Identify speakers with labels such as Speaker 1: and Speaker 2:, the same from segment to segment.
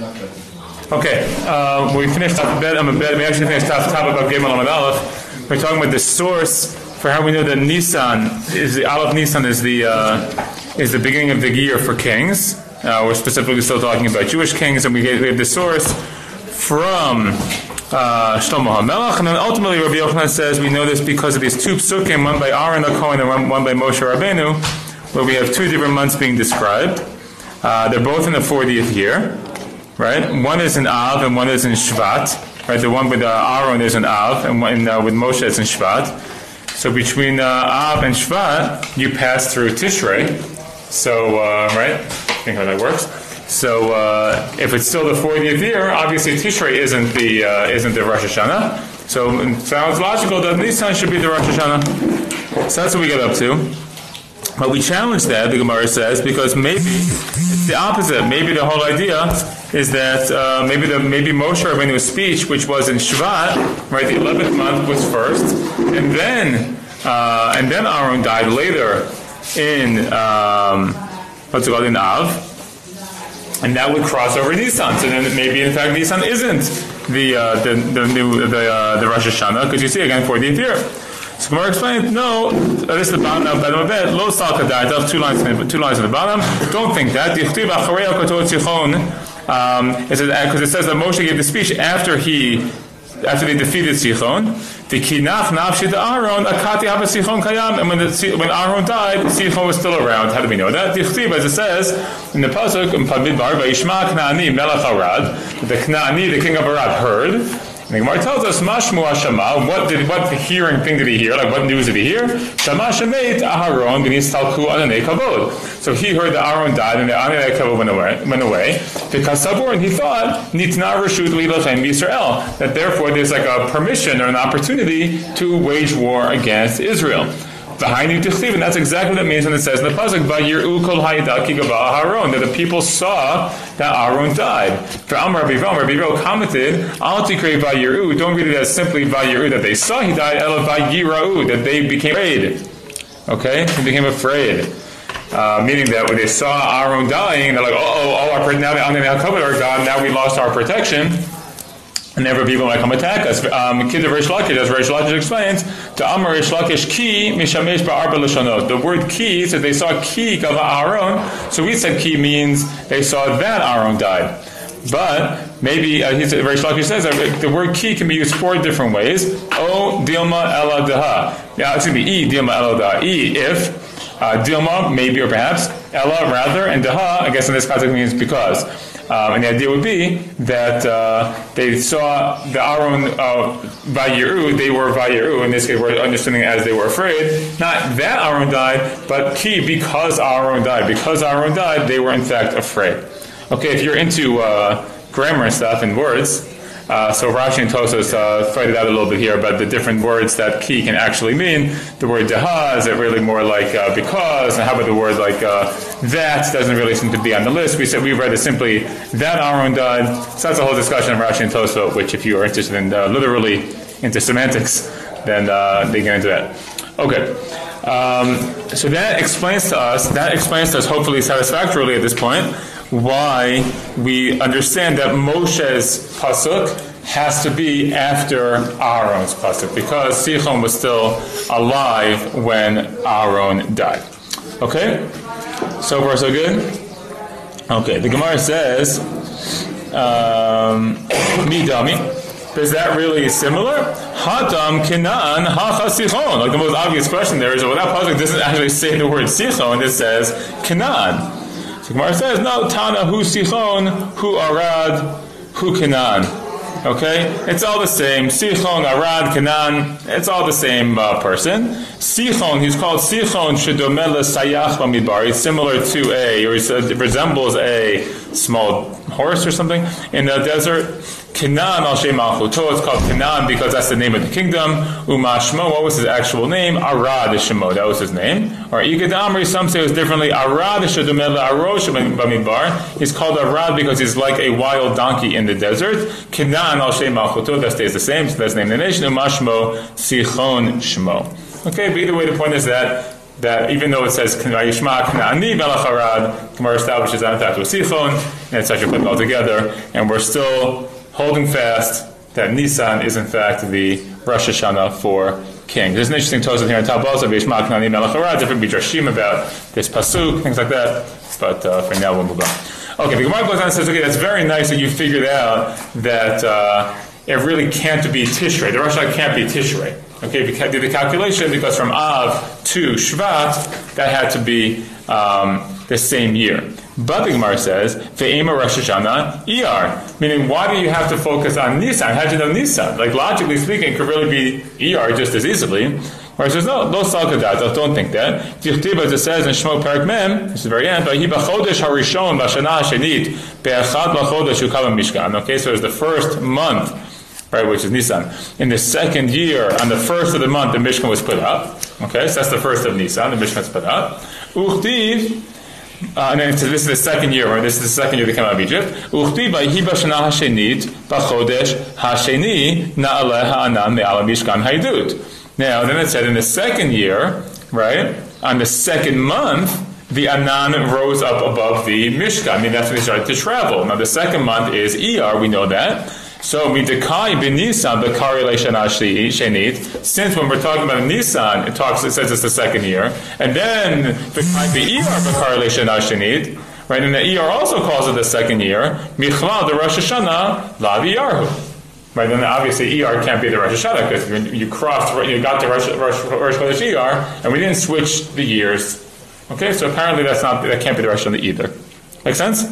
Speaker 1: Okay, uh, we finished off bed. I'm a bed. We actually finished off the top about Gimel Amud Aleph. We're talking about the source for how we know that Nisan is the Aleph Nisan is the uh, is the beginning of the year for kings. Uh, we're specifically still talking about Jewish kings, and we we have the source from uh, Shlomo HaMelech, and then ultimately Rabbi Yochanan says we know this because of these two psukim, one by Aaron Cohen and one, one by Moshe Rabbeinu, where we have two different months being described. Uh, they're both in the 40th year, right? One is in Av and one is in Shvat, right? The one with uh, Aaron is in Av, and one uh, with Moshe is in Shvat. So between uh, Av and Shvat, you pass through Tishrei. So, uh, right? I think how that works. So, uh, if it's still the 40th year, obviously Tishrei isn't the uh, isn't the Rosh Hashanah. So, it sounds logical that Nisan should be the Rosh Hashanah. So that's what we get up to. But we challenge that, the Gemara says, because maybe it's the opposite. Maybe the whole idea is that uh, maybe the maybe Moshe Rabbeinu's speech, which was in Shvat, right, the eleventh month was first, and then uh, and then Aaron died later in um, what's it called in Av, and that would cross over Nisan. So then maybe in fact Nisan isn't the uh, the the new the uh, the Rosh Hashanah because you see again 40th year. So Gemara explains, no, this is the bottom of the bed, lo sal kadartav, two lines, two lines at the bottom. Don't think that. Um, because it says that Moshe gave the speech after he after they defeated Sichon, the kinaf nafshi the Aaron akati haba Sichon kayam, and when the, when Aaron died, Sichon was still around. How do we know that? The as it says in the pasuk in Bamidbar, Vayishma Knaani Melech Arad, the Knaani, the king of Arad, heard. And the Gemara tells us, Mashmu Hashama, what did what hearing thing did he hear? Like what news did he hear? Shama Shemait Aharon B'nistalku Ananei Kavod. So he heard that Aaron died and the Ananei Kavod went away. Went away. Because Sabur, and he thought Nitna Rashut Lilachem Yisrael that therefore there's like a permission or an opportunity to wage war against Israel. And that's exactly what it means when it says in the pasuk, "Vayiru kol Haron," that the people saw that Aaron died. For Amar Rabbi Rabbi commented, "Al tikrei vayiru." Don't read it as simply vayiru that they saw he died. El vayirau that they became afraid. Okay, they became afraid. Uh, meaning that when they saw Aaron dying, they're like, "Oh, oh, our now our God. Now we lost our protection." Never people might come attack us. Um, Kid of Rish Lakish, as Rish Lakish explains, to Amar Rish Lakish ki mishamesh ba'arba l'shonot. The word ki, so they saw ki of Aaron, so we said ki means they saw that Aaron died. But maybe uh, he's, Rish Lakish says that the word ki can be used four different ways. O dilma ela daha. Yeah, excuse me, e dilma ela. E if. Uh, dilma, maybe or perhaps. Ella, rather. And daha, I guess in this context means because. Um, and the idea would be that uh, they saw the Aaron uh, Vayiru, they were Vayiru, in this case we're understanding as they were afraid. Not that Aaron died, but key because Aaron died. Because Aaron died, they were in fact afraid. Okay, if you're into uh, grammar and stuff and words, uh, so Rashi and Tosfos uh, fight it out a little bit here about the different words that key can actually mean. The word daha, is it really more like uh, because? And how about the word like uh, that doesn't really seem to be on the list. We said we read it simply that Aaron died. So that's a whole discussion of Rashi and which if you are interested in uh, literally into semantics, then they get into that. Okay. Um, so that explains to us, that explains to us hopefully satisfactorily at this point, why we understand that Moshe's pasuk has to be after Aaron's pasuk because Sichon was still alive when Aaron died. Okay, so far so good. Okay, the Gemara says, um, "Midami." Is that really similar? Hadam kinan hacha sichon. Like the most obvious question there is, well, that pasuk doesn't actually say the word sichon. It says kinan. The Gemara says, no, Tana hu Sichon, hu Arad, hu Kenan. Okay? It's all the same. Sichon, Arad, Kenan, it's all the same uh, person. Sichon, he's called Sichon Shedomela Sayach Bamidbar. He's similar to a, or he resembles a small horse or something in the desert. Kenan al Shem Malchuto. It's called Kenan because that's the name of the kingdom. Umashmo, what was his actual name? Arad Shemo, that was his name. Or Igad Amri, some say it was differently. Arad Shadumel Arosh Bamidbar. He's called Arad because he's like a wild donkey in the desert. Kenan al Shem Malchuto, that stays the same, so that's the name of the nation. Umashmo Sichon Shmo. Okay, but either way, the point is that that even though it says Yishma Kna'ani Melech Arad, Gemara establishes that in was Sichon, and etc. put it all together, and we're still holding fast that Nisan is in fact the Rosh Hashanah for king. There's an interesting Tosaf here of Yishma Kna'ani Melech Arad, different Midrashim about this pasuk, things like that. But uh, for now, we'll move on. Okay, the Gemara goes on and says, okay, that's very nice that you figured out that uh, it really can't be Tishrei. The Rosh Hashanah can't be Tishrei. Okay, we did the calculation because from Av to Shvat, that had to be um, the same year. But the Gemara says, Ve'ema Rosh Hashanah ER. Meaning, why do you have to focus on Nisan? How do you know Nisan? Like, logically speaking, it could really be ER just as easily. Whereas there's no, no salkadat, don't think that. Tichtiva, as it says in Shmo Perak Mem, this is the very end, Vahi b'chodesh harishon b'shana hashenit be'echad b'chodesh yukalam mishkan. Okay, so it's the first month right, which is Nisan. In the second year, on the first of the month, the Mishkan was put up. Okay, so that's the first of Nisan, the Mishkan was put up. Uchtiv, uh, and then so this is the second year, right? This is the second year they came out of Egypt. Uchtiv b'shana hashenit b'chodesh hasheni na'aleh ha'anam me'ala mishkan haidut. Now, then it said in the second year, right, on the second month, the Anan rose up above the Mishkan. I mean, that's when they started to travel. Now, the second month is ER, we know that. So midakai b'Nisan b'kari shenit. Since when we're talking about Nisan, it talks. It says it's the second year, and then b'kai b'Iyar b'kari shenit. Right, and the ER also calls it the second year. Michlal the Rosh Hashanah la. Right, then obviously ER can't be the Rosh Hashanah because you crossed, you got the Rosh, Rosh, Rosh ER, and we didn't switch the years. Okay, so apparently that's not that can't be the Rosh Hashanah either. Make sense?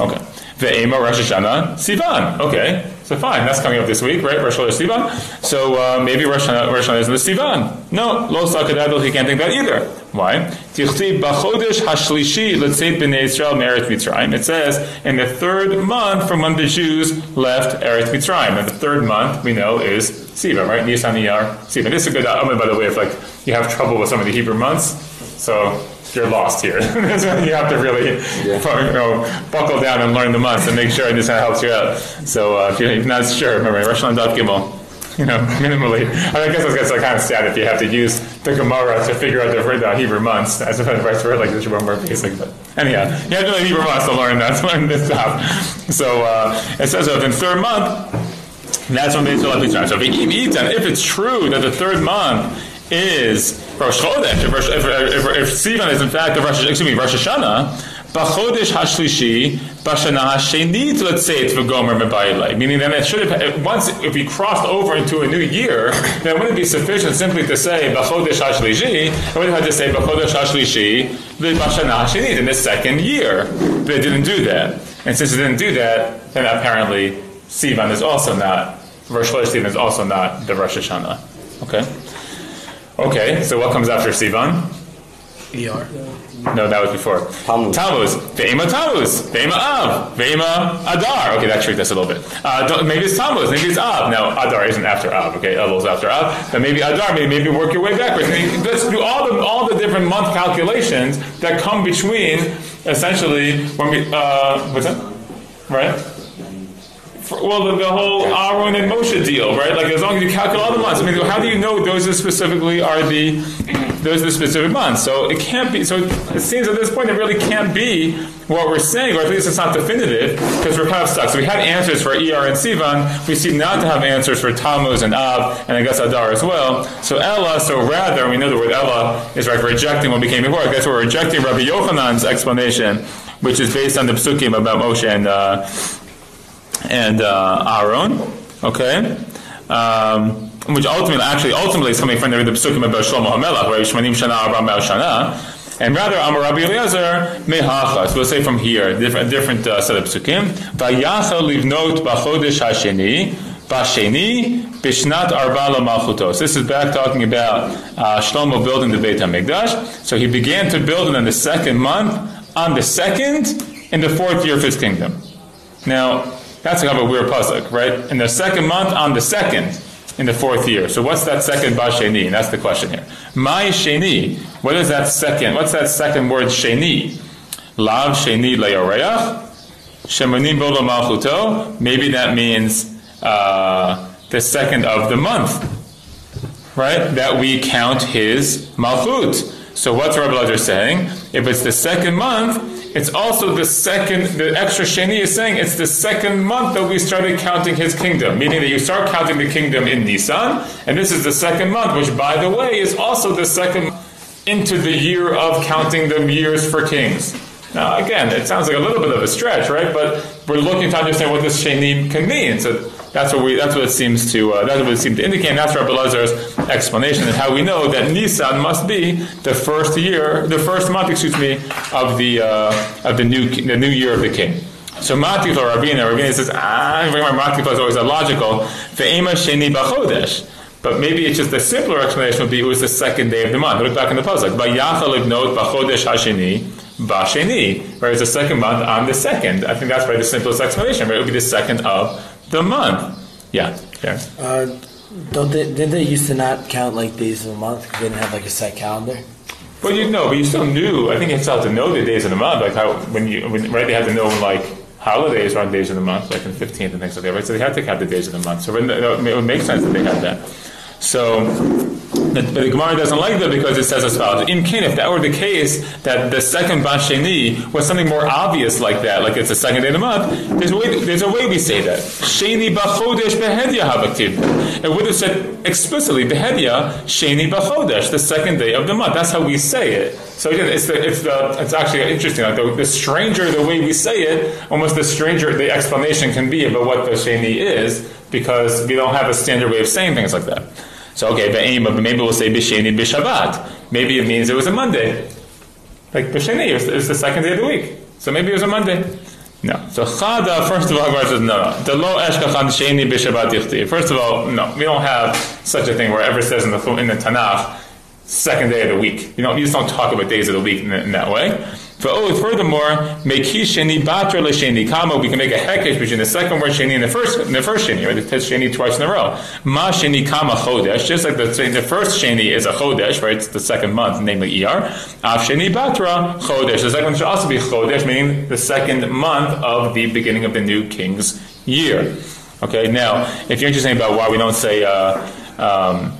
Speaker 1: Okay. Ve'ema Rosh Hashanah Sivan. Okay, so fine, that's coming up this week, right? Rosh Hashanah Sivan. So uh, maybe Rosh Hashanah, is the Sivan. No, Lo Sakadadol, he can't think that either. Why? Tichti Bachodesh Hashlishi Letzeit B'nei Israel Meretz Mitzrayim. It says in the third month from when the Jews left Eretz Mitzrayim. And the third month we know is Sivan, right? Nisan Iyar Sivan. This is a good. I mean, by the way, if like you have trouble with some of the Hebrew months, so you're lost here. you have to really yeah. you know, buckle down and learn the months and make sure this helps you out. So uh, if you're not sure, remember, Rosh Hashanah Gimel, you know, minimally. I, guess I guess kind of sad if you have to use the Gemara to figure out the, the Hebrew months as opposed to like this is more basic. But anyhow, you have to know Hebrew months to learn that, to learn this stuff. So uh, it says that in third month, that's when they still have So if, if it's true that the third month is Rosh Chodesh, if, if, if, if Sivan is in fact the Rosh, excuse me, Rosh Hashanah, B'chodesh Hashlishi, let's say it's V'gomer Mebayilei. Meaning that it should have, once, if we crossed over into a new year, then it wouldn't be sufficient simply to say B'chodesh Hashlishi, it would have to say B'chodesh Hashlishi, B'shana Hashenit, in the second year. But it didn't do that. And since it didn't do that, then apparently Sivan is also not, Rosh Chodesh Sivan is also not the Rosh Hashanah. Okay? Okay, so what comes after Sivan?
Speaker 2: ER.
Speaker 1: No, that was before.
Speaker 3: Tammuz.
Speaker 1: Tammuz. Ve'ema Tammuz. Ve'ema Av. Ve'ema Adar. Okay, that tricked us a little bit. Uh, maybe it's Tammuz. Maybe it's Av. Now, Adar isn't after Av. Okay, Elul is after Av. But maybe Adar. Maybe, maybe work your way backwards. Maybe, let's do all the all the different month calculations that come between, essentially, when we uh, what's that? Right well, the, the, whole Aaron and Moshe deal, right? Like as long as you calculate all the months. I mean, how do you know those are specifically are the those are the specific months? So it can't be. So it seems at this point it really can't be what we're saying, or at least it's not definitive because we're kind of stuck. So we had answers for Er and Sivan. We seem not to have answers for Tammuz and Ab, and I guess Adar as well. So Ella. So rather, we know the word Ella is like rejecting what became before. I guess we're rejecting Rabbi Yochanan's explanation, which is based on the psukim about Moshe and. Uh, and uh, Aaron, okay, um, which ultimately, actually, ultimately is coming from the, psukim about Shlomo Hamelech, right? Shmanim Shana Abraham Shana. And rather, Amar Rabbi Eliezer mehacha. So we'll say from here, different, different uh, set of psukim. Vayacha livnot b'chodesh hasheni, b'sheni bishnat arba malchutos. This is back talking about uh, Shlomo building the Beit Hamikdash. So he began to build it in the second month, on the second, in the fourth year of his kingdom. Now, that's kind of a weird pasuk, right? In the second month, on the second, in the fourth year. So what's that second ba sheni? That's the question here. My sheni. What is that second? What's that second word sheni? Lav sheni le'oreach. Shemanim bo malchuto. Maybe that means uh, the second of the month, right? That we count his malchut. So what's Rabbi Lazar saying? If it's the second month, it's also the second, the extra Sheni is saying it's the second month that we started counting his kingdom, meaning that you start counting the kingdom in Nisan, and this is the second month, which by the way is also the second into the year of counting the years for kings. Now, again, it sounds like a little bit of a stretch, right? But we're looking to understand what this Sheni can mean. So that's what we. That's what it seems to. Uh, that's what it seems to indicate. And that's Rabbi Lazar's explanation and how we know that Nisan must be the first year, the first month, excuse me, of the uh, of the new the new year of the king. So Matikla Rabina, Rabina says, ah, Matikla is always illogical. Ve'ema Sheni Bachodesh. But maybe it's just a simpler explanation would be it was the second day of the month. Look back in the puzzle. Vayachal ibnot bachodesh hasheni. Right, it's the second month on the second. I think that's probably the simplest explanation. Right, it would be the second of the month. Yeah. Yeah.
Speaker 2: Uh, don't they, didn't they used to not count like days of the month they didn't have like a set calendar?
Speaker 1: Well, you know, but you still knew. I think you still have to know the days of the month, like how when you when, right they had to know when like holidays are on days of the month, like the fifteenth and things like that. Right, so they had to count the days of the month. So it would make sense that they had that. So, but the Gemara doesn't like that because it says as follows: In kin, if that were the case, that the second Basheni was something more obvious like that, like it's the second day of the month, there's a way, there's a way we say that. Sheni Bachodesh Behedya Havaktiv. It would have said explicitly Behedya Sheni Bachodesh, the second day of the month. That's how we say it. So again, it's the, it's the, it's actually interesting. Like the, the, stranger the way we say it, almost the stranger the explanation can be about what the sheni is, because we don't have a standard way of saying things like that. So okay, but maybe we'll say b'sheni b'shabbat. Maybe it means it was a Monday. Like b'sheni is the second day of the week. So maybe it was a Monday. No. So Chada, first of all, says no. The lo eshkachan sheni b'shabbat yichti. First of all, no, we don't have such a thing where it ever says in the in the Tanakh second day of the week. You know, you just don't talk about days of the week in, in that way. Oh, furthermore, sheni batra l'sheni. We can make a hekesh between the second word sheni and the first, and the first sheni, right? The test sheni twice in a row. Ma sheni kama chodesh. Just like the, the first sheni is a chodesh, right? It's the second month, namely ER. Af sheni batra chodesh. The second should also be chodesh, meaning the second month of the beginning of the new king's year. Okay. Now, if you're interested about why we don't say. Uh, um,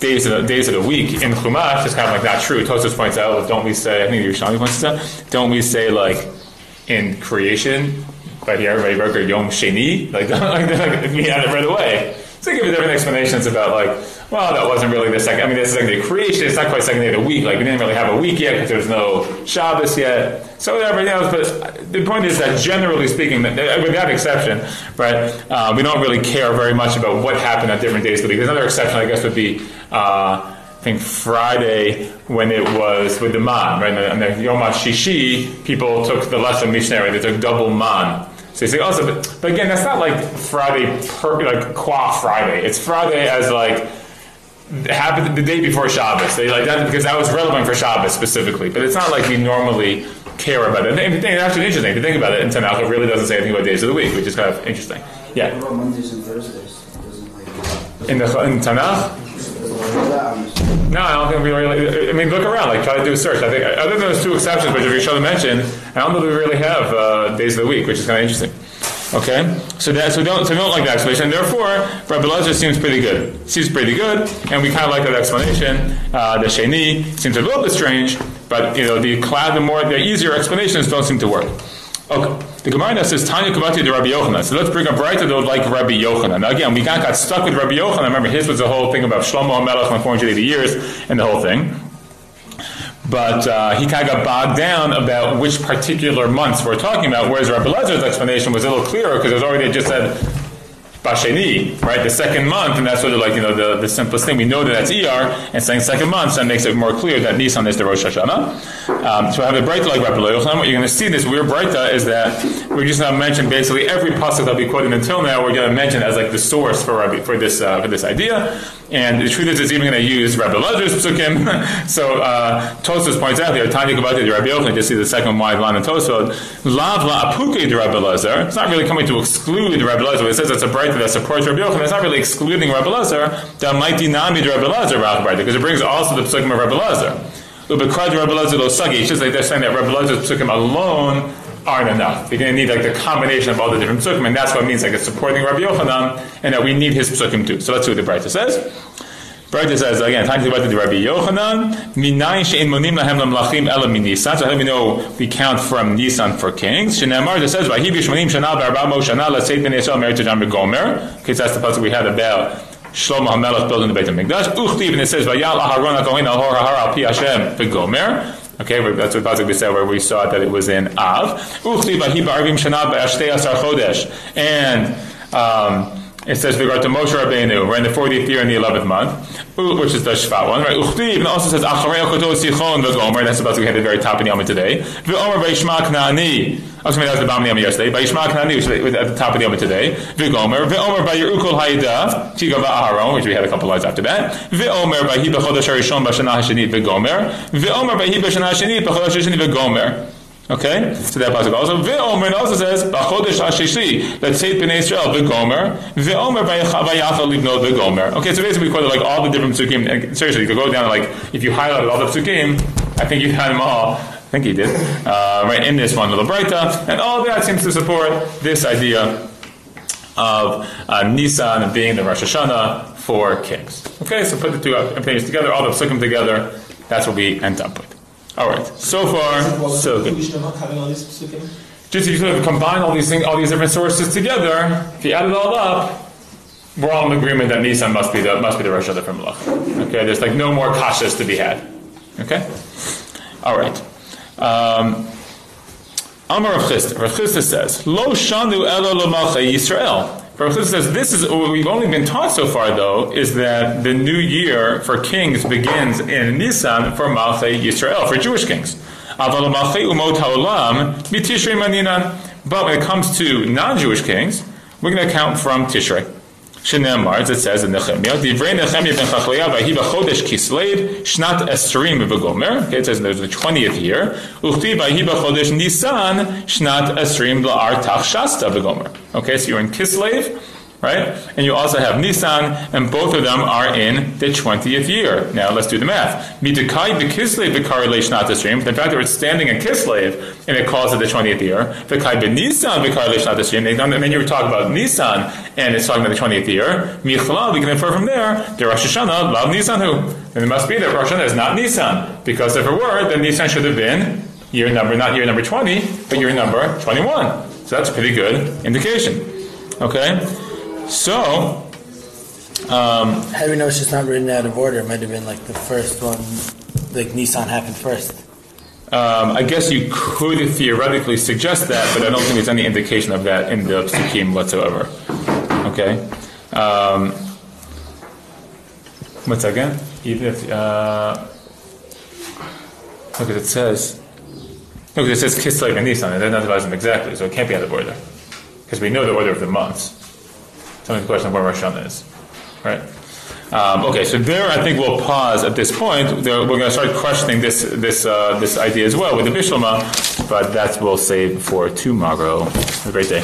Speaker 1: days of the, days of the week in Chumash is kind of like not true. Tosfos points out, don't we say? I think Yerushalmi points out, don't we say like in creation, right here, everybody wrote Yom Sheni, like, like, like we had it right away. They give you different explanations about like, well, that wasn't really the second. I mean, this is second day of creation. It's not quite second day of the week. Like we didn't really have a week yet because there's no Shabbos yet. So whatever, you know. But the point is that generally speaking, with that exception, right, uh, we don't really care very much about what happened on different days of the week. Another exception, I guess, would be. Uh, I think Friday when it was with the man, right? And the Yom Shishi, people took the mishneh, right? They took double man. So you say, oh, so, but, but again, that's not like Friday, per, like qua Friday. It's Friday as like happened the day before Shabbos. They like that because that was relevant for Shabbos specifically. But it's not like we normally care about it. And it's actually interesting to think about it. In Tanakh, it really doesn't say anything about days of the week, which is kind of interesting. Yeah.
Speaker 3: What about Mondays and Thursdays?
Speaker 1: in the in Tanakh. No, I don't think we really. I mean, look around. Like, try to do a search. I think, other than those two exceptions, which you Rishonim mentioned, I don't that we really have uh, days of the week, which is kind of interesting. Okay, so that so don't so don't like that explanation. And therefore, Rabbi Lezer seems pretty good. Seems pretty good, and we kind of like that explanation. Uh, the Sheni seems a little bit strange, but you know the cloud, the more the easier explanations don't seem to work. Okay. The Gemara says Tanya Kavati to Rabbi Yochanan. So let's bring a brayta though like Rabbi Yochanan. Now again, we got, got stuck with Rabbi Yochanan. Remember, his was the whole thing about Shlomo Melech and 480 years and the whole thing. But uh, he kind of got bogged down about which particular months we're talking about, whereas Rabbi Lezer's explanation was a little clearer because it was already just said Right? The second month, and that's sort of like you know the, the simplest thing. We know that that's ER, and saying second month, so that makes it more clear that Nisan is the Rosh Hashanah. Um, so I have a brayta like Rabbi Yochanan. What you're going to see in this weird brayta is that we're just going to mention basically every pasuk that we quoted until now. We're going to mention as like the source for Rabbi, for this uh, for this idea. And the truth is, it's even going to use Rabbi Lezer's psukim. so uh, Tosfos points out here, Tanya Kabati the Rabbi Yochanan. Just see the second wide line in Tosfos. Lav la apuke the Rabbi Lezer. It's not really coming to exclude Rabbi Lezer. It says it's a that supports Rabbi Yochanan, it's not really excluding Rabbi Lazar, that might deny Rabbi Lazar because it brings also the psukim of Rabbi Lazar. Ubekrad Rabbi Lazar Losagi, it's just like they're saying that Rabbi Lazar's psukim alone aren't enough. You're going to need like the combination of all the different psukim, and that's what it means like it's supporting Rabbi Yochanan, and that we need his psukim too. So let's see what the Brisa says. Brayta says again, time to the Rabbi Yochanan, minayin she'in monim lahem lamlachim ela minisan. So how do we know we count from Nisan for kings? Shenamar it says, "Vahi b'shmanim shana b'arba'amo shana l'seit ben Yisrael married to John Gomer." Okay, that's the pasuk we had about Shlomo HaMelech building the Beit HaMikdash. Uchtiv, and it says, "Vayal Aharon HaKohen al Hor Hahar al Pi Hashem v'Gomer." Okay, that's what pasuk we said where we saw that it was in Av. Uchtiv, Vahi b'arvim shana b'ashtei asar chodesh, and um, it says regard to Moshe Rabbeinu, we're in the 40th year in the 11th month, which is the Shvat one, right? Uchtiv, and also says Acharei Okoto Sichon v'Gomer, that's about to get at the very top of the Yom today. V'Omer V'Yishma Kna'ani, that was the bottom of the Yom yesterday, V'Yishma Kna'ani, which is at the top of the Yom today. V'Gomer, V'Omer V'Yerukol Hayida, Tigava Aharon, which we had a couple lines after that. V'Omer V'Hi B'Chodesh HaRishon B'Shana HaSheni V'Gomer. V'Omer V'Hi B'Shana HaSheni B'Chodesh HaSheni V'Gomer. Okay, so that pasuk also. Ve'omer also says b'chodesh hashishi let's b'nei Israel v'gomer ve'omer v'yachal libnod v'gomer. Okay, so basically we quoted like all the different psukim. seriously, you could go down like if you highlighted all the psukim, I think you had them all. I think he did uh, right in this one little brayta, and all that seems to support this idea of uh, Nisan being the Rosh Hashanah for kings. Okay, so put the two things together, all the psukim together. That's what we end up with. All right. So far, so good. Just if you sort of combine all these things, all these different sources together, if you add it all up, we're all in agreement that Nisan must be the must be the Rosh from Malach. Okay. There's like no more kashas to be had. Okay. All right. Um, Amar Rav Chisda says, "Lo shanu elo Yisrael." Rav says, "This is what we've only been taught so far, though, is that the new year for kings begins in Nisan for Malchei Yisrael for Jewish kings. But when it comes to non-Jewish kings, we're going to count from Tishrei." As it says in Nehemiah, Divrei Nehemiah ben Chachliah v'hi b'chodesh kislev shnat esrim v'gomer. Okay, it says there's the twentieth year. Uchti v'hi b'chodesh nisan shnat esrim la'ar tach shasta. Okay, so you're in Kislev, right? And you also have Nisan, and both of them are in the 20th year. Now let's do the math. Midakai b'kislev v'karei shnat esrim. The fact that it's standing in Kislev, and it calls it the 20th year. V'kai b'Nisan v'karei shnat esrim. And then you were talking about Nisan, and it's talking about the 20th year. Michlal, we can infer from there, the Rosh Hashanah, Lav Nisan who? And it must be that Rosh Hashanah is not Nisan. Because if it were, then Nisan should have been year number, not year number 20, but year number 21. So that's a pretty good indication. Okay? So, um,
Speaker 2: How do we know it's just not written out of order? It might have been like the first one, like Nissan happened first.
Speaker 1: um, I guess you could theoretically suggest that, but I don't think there's any indication of that in the psukim whatsoever. Okay? Um, what's that again? Even if, uh, look, it says, look, it says Kislev and Nisan, and they're not them exactly, so it can't be out of order. Because we know the order of the months. The question of where Rosh Hashanah is. Right? Um, okay, so there I think we'll pause at this point. There, we're going to start questioning this this uh, this idea as well with the Bishlama, but that we'll save for tomorrow. Have a great day.